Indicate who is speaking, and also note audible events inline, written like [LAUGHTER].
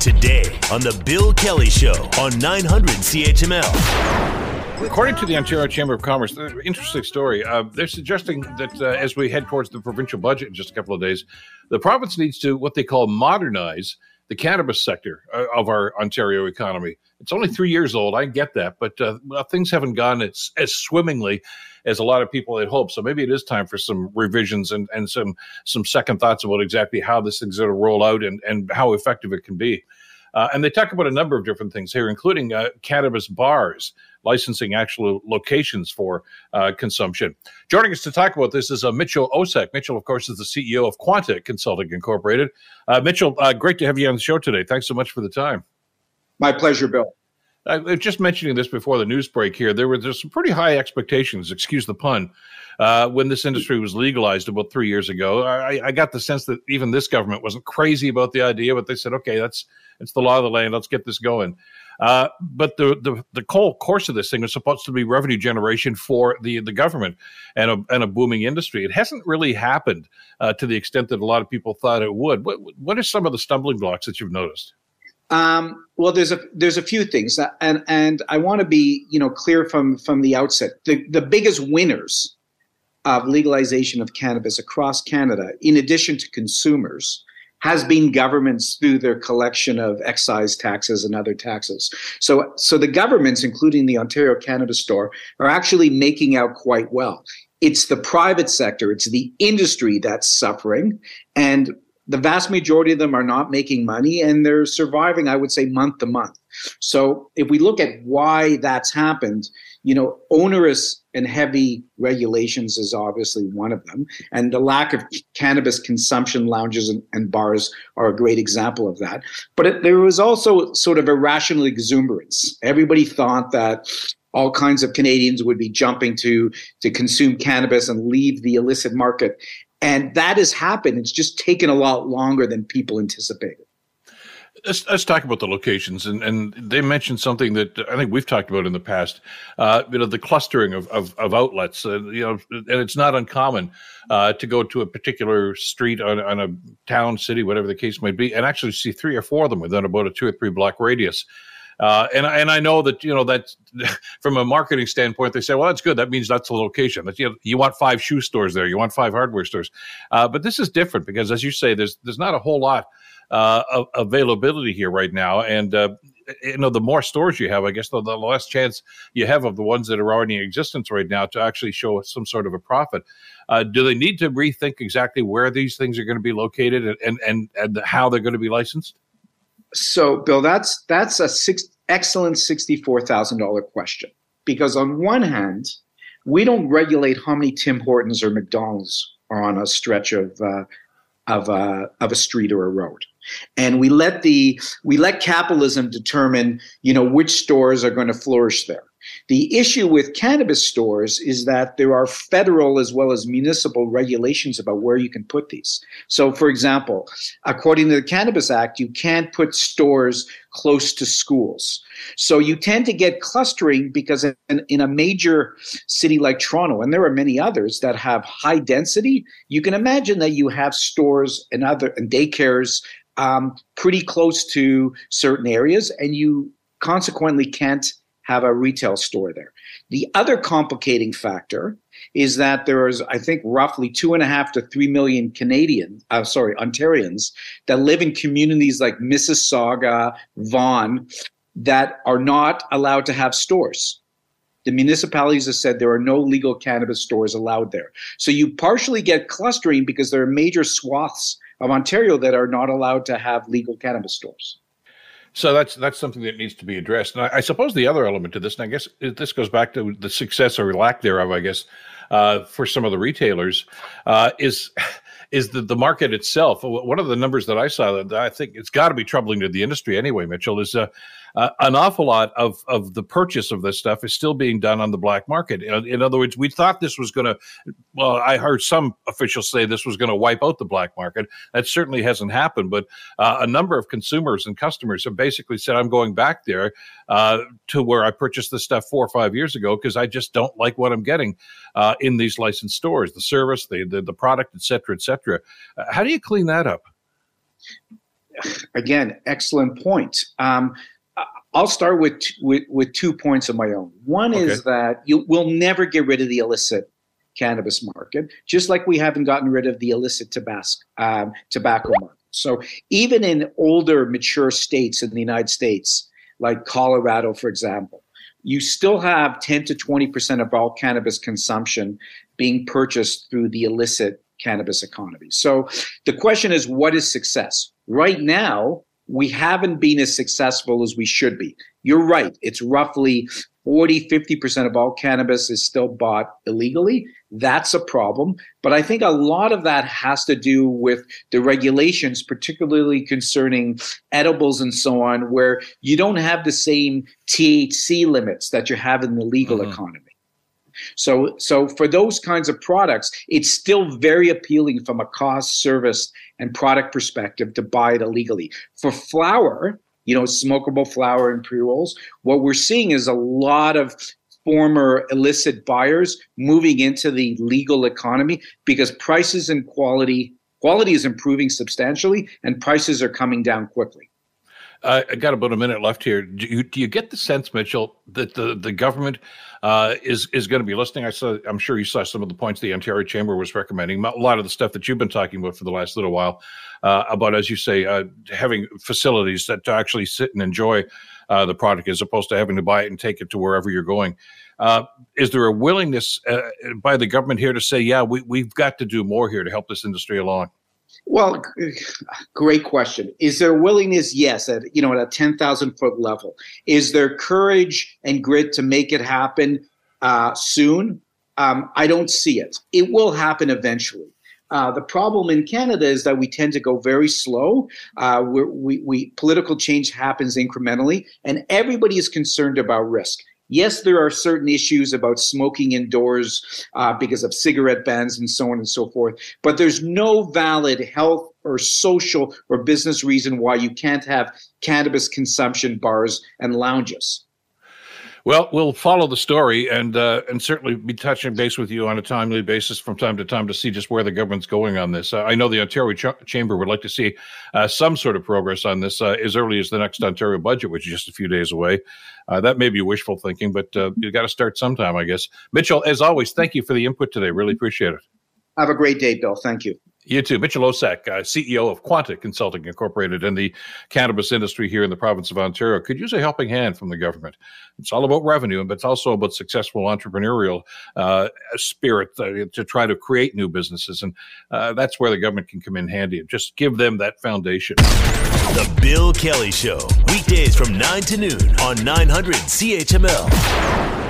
Speaker 1: Today on The Bill Kelly Show on 900 CHML.
Speaker 2: According to the Ontario Chamber of Commerce, uh, interesting story. Uh, they're suggesting that uh, as we head towards the provincial budget in just a couple of days, the province needs to what they call modernize the cannabis sector uh, of our Ontario economy. It's only three years old. I get that, but uh, things haven't gone as, as swimmingly as a lot of people had hoped. So maybe it is time for some revisions and, and some some second thoughts about exactly how this thing's going to roll out and, and how effective it can be. Uh, and they talk about a number of different things here, including uh, cannabis bars licensing actual locations for uh, consumption. Joining us to talk about this is uh, Mitchell Osak. Mitchell, of course, is the CEO of Quanta Consulting Incorporated. Uh, Mitchell, uh, great to have you on the show today. Thanks so much for the time.
Speaker 3: My pleasure, Bill.
Speaker 2: I was just mentioning this before the news break here. There were there's some pretty high expectations, excuse the pun, uh, when this industry was legalized about three years ago. I, I, got the sense that even this government wasn't crazy about the idea, but they said, okay, that's it's the law of the land. Let's get this going. Uh, but the, the the whole course of this thing was supposed to be revenue generation for the the government and a, and a booming industry. It hasn't really happened uh, to the extent that a lot of people thought it would. What what are some of the stumbling blocks that you've noticed?
Speaker 3: Um, well, there's a there's a few things, and and I want to be you know clear from from the outset. The the biggest winners of legalization of cannabis across Canada, in addition to consumers, has been governments through their collection of excise taxes and other taxes. So so the governments, including the Ontario Cannabis Store, are actually making out quite well. It's the private sector, it's the industry that's suffering, and the vast majority of them are not making money and they're surviving, I would say, month to month. So if we look at why that's happened, you know, onerous and heavy regulations is obviously one of them. And the lack of cannabis consumption lounges and, and bars are a great example of that. But it, there was also sort of irrational exuberance. Everybody thought that all kinds of Canadians would be jumping to to consume cannabis and leave the illicit market. And that has happened. It's just taken a lot longer than people anticipated.
Speaker 2: Let's, let's talk about the locations, and, and they mentioned something that I think we've talked about in the past. Uh, you know, the clustering of of, of outlets. Uh, you know, and it's not uncommon uh, to go to a particular street on, on a town, city, whatever the case might be, and actually see three or four of them within about a two or three block radius. Uh, and and I know that you know that [LAUGHS] from a marketing standpoint, they say, well, that's good. That means that's the location. That you, know, you want five shoe stores there, you want five hardware stores. Uh, but this is different because, as you say, there's there's not a whole lot uh, of availability here right now, and uh, you know the more stores you have, I guess the, the, less chance you have of the ones that are already in existence right now to actually show some sort of a profit. Uh, do they need to rethink exactly where these things are going to be located and and and, and how they're going to be licensed?
Speaker 3: So, Bill, that's that's a six, excellent sixty-four thousand dollar question because on one hand, we don't regulate how many Tim Hortons or McDonald's are on a stretch of uh, of a of a street or a road, and we let the we let capitalism determine you know which stores are going to flourish there. The issue with cannabis stores is that there are federal as well as municipal regulations about where you can put these. So, for example, according to the Cannabis Act, you can't put stores close to schools. So you tend to get clustering because in, in, a major city like Toronto, and there are many others that have high density, you can imagine that you have stores and other and daycares um, pretty close to certain areas, and you consequently can't have a retail store there. The other complicating factor is that there is, I think, roughly two and a half to three million Canadian, uh, sorry, Ontarians that live in communities like Mississauga, Vaughan, that are not allowed to have stores. The municipalities have said there are no legal cannabis stores allowed there. So you partially get clustering because there are major swaths of Ontario that are not allowed to have legal cannabis stores.
Speaker 2: So that's that's something that needs to be addressed. And I, I, suppose the other element to this, and I guess this goes back to the success or lack thereof, I guess, uh, for some of the retailers, uh, is is the, the market itself. One of the numbers that I saw that I think it's got to be troubling to the industry anyway, Mitchell, is uh, uh, an awful lot of, of the purchase of this stuff is still being done on the black market. In, in other words, we thought this was going to, well, I heard some officials say this was going to wipe out the black market. That certainly hasn't happened, but uh, a number of consumers and customers have basically said, I'm going back there uh, to where I purchased this stuff four or five years ago because I just don't like what I'm getting uh, in these licensed stores, the service, the, the, the product, et cetera, et cetera. Uh, how do you clean that up?
Speaker 3: again, excellent point. Um, I'll start with, with, with two points of my own. One okay. is that you will never get rid of the illicit cannabis market, just like we haven't gotten rid of the illicit tobacco um, tobacco market. So even in older, mature states in the United States, like Colorado, for example, you still have 10 to 20 percent of all cannabis consumption being purchased through the illicit cannabis economy. So the question is, what is success? Right now, we haven't been as successful as we should be. You're right. It's roughly 40, 50% of all cannabis is still bought illegally. That's a problem. But I think a lot of that has to do with the regulations, particularly concerning edibles and so on, where you don't have the same THC limits that you have in the legal mm-hmm. economy. So, so for those kinds of products, it's still very appealing from a cost, service, and product perspective to buy it illegally. For flour, you know, smokable flour and pre rolls, what we're seeing is a lot of former illicit buyers moving into the legal economy because prices and quality quality is improving substantially and prices are coming down quickly.
Speaker 2: Uh, I got about a minute left here. Do you, do you get the sense, Mitchell, that the, the government uh, is is going to be listening? I saw. I'm sure you saw some of the points the Ontario Chamber was recommending. A lot of the stuff that you've been talking about for the last little while uh, about, as you say, uh, having facilities that to actually sit and enjoy uh, the product as opposed to having to buy it and take it to wherever you're going. Uh, is there a willingness by the government here to say, yeah, we, we've got to do more here to help this industry along?
Speaker 3: Well, great question. Is there willingness? Yes, at you know at a ten thousand foot level. Is there courage and grit to make it happen uh, soon? Um, I don't see it. It will happen eventually. Uh, the problem in Canada is that we tend to go very slow. Uh, we, we political change happens incrementally, and everybody is concerned about risk. Yes, there are certain issues about smoking indoors uh, because of cigarette bans and so on and so forth, but there's no valid health or social or business reason why you can't have cannabis consumption bars and lounges.
Speaker 2: Well, we'll follow the story and uh, and certainly be touching base with you on a timely basis from time to time to see just where the government's going on this. Uh, I know the Ontario Ch- Chamber would like to see uh, some sort of progress on this uh, as early as the next Ontario budget, which is just a few days away. Uh, that may be wishful thinking, but uh, you got to start sometime, I guess. Mitchell, as always, thank you for the input today. Really appreciate it.
Speaker 3: Have a great day, Bill. Thank you.
Speaker 2: You too. Mitchell Osak, uh, CEO of Quanta Consulting Incorporated in the cannabis industry here in the province of Ontario, could use a helping hand from the government. It's all about revenue, but it's also about successful entrepreneurial uh, spirit uh, to try to create new businesses. And uh, that's where the government can come in handy and just give them that foundation.
Speaker 1: The Bill Kelly Show, weekdays from 9 to noon on 900 CHML.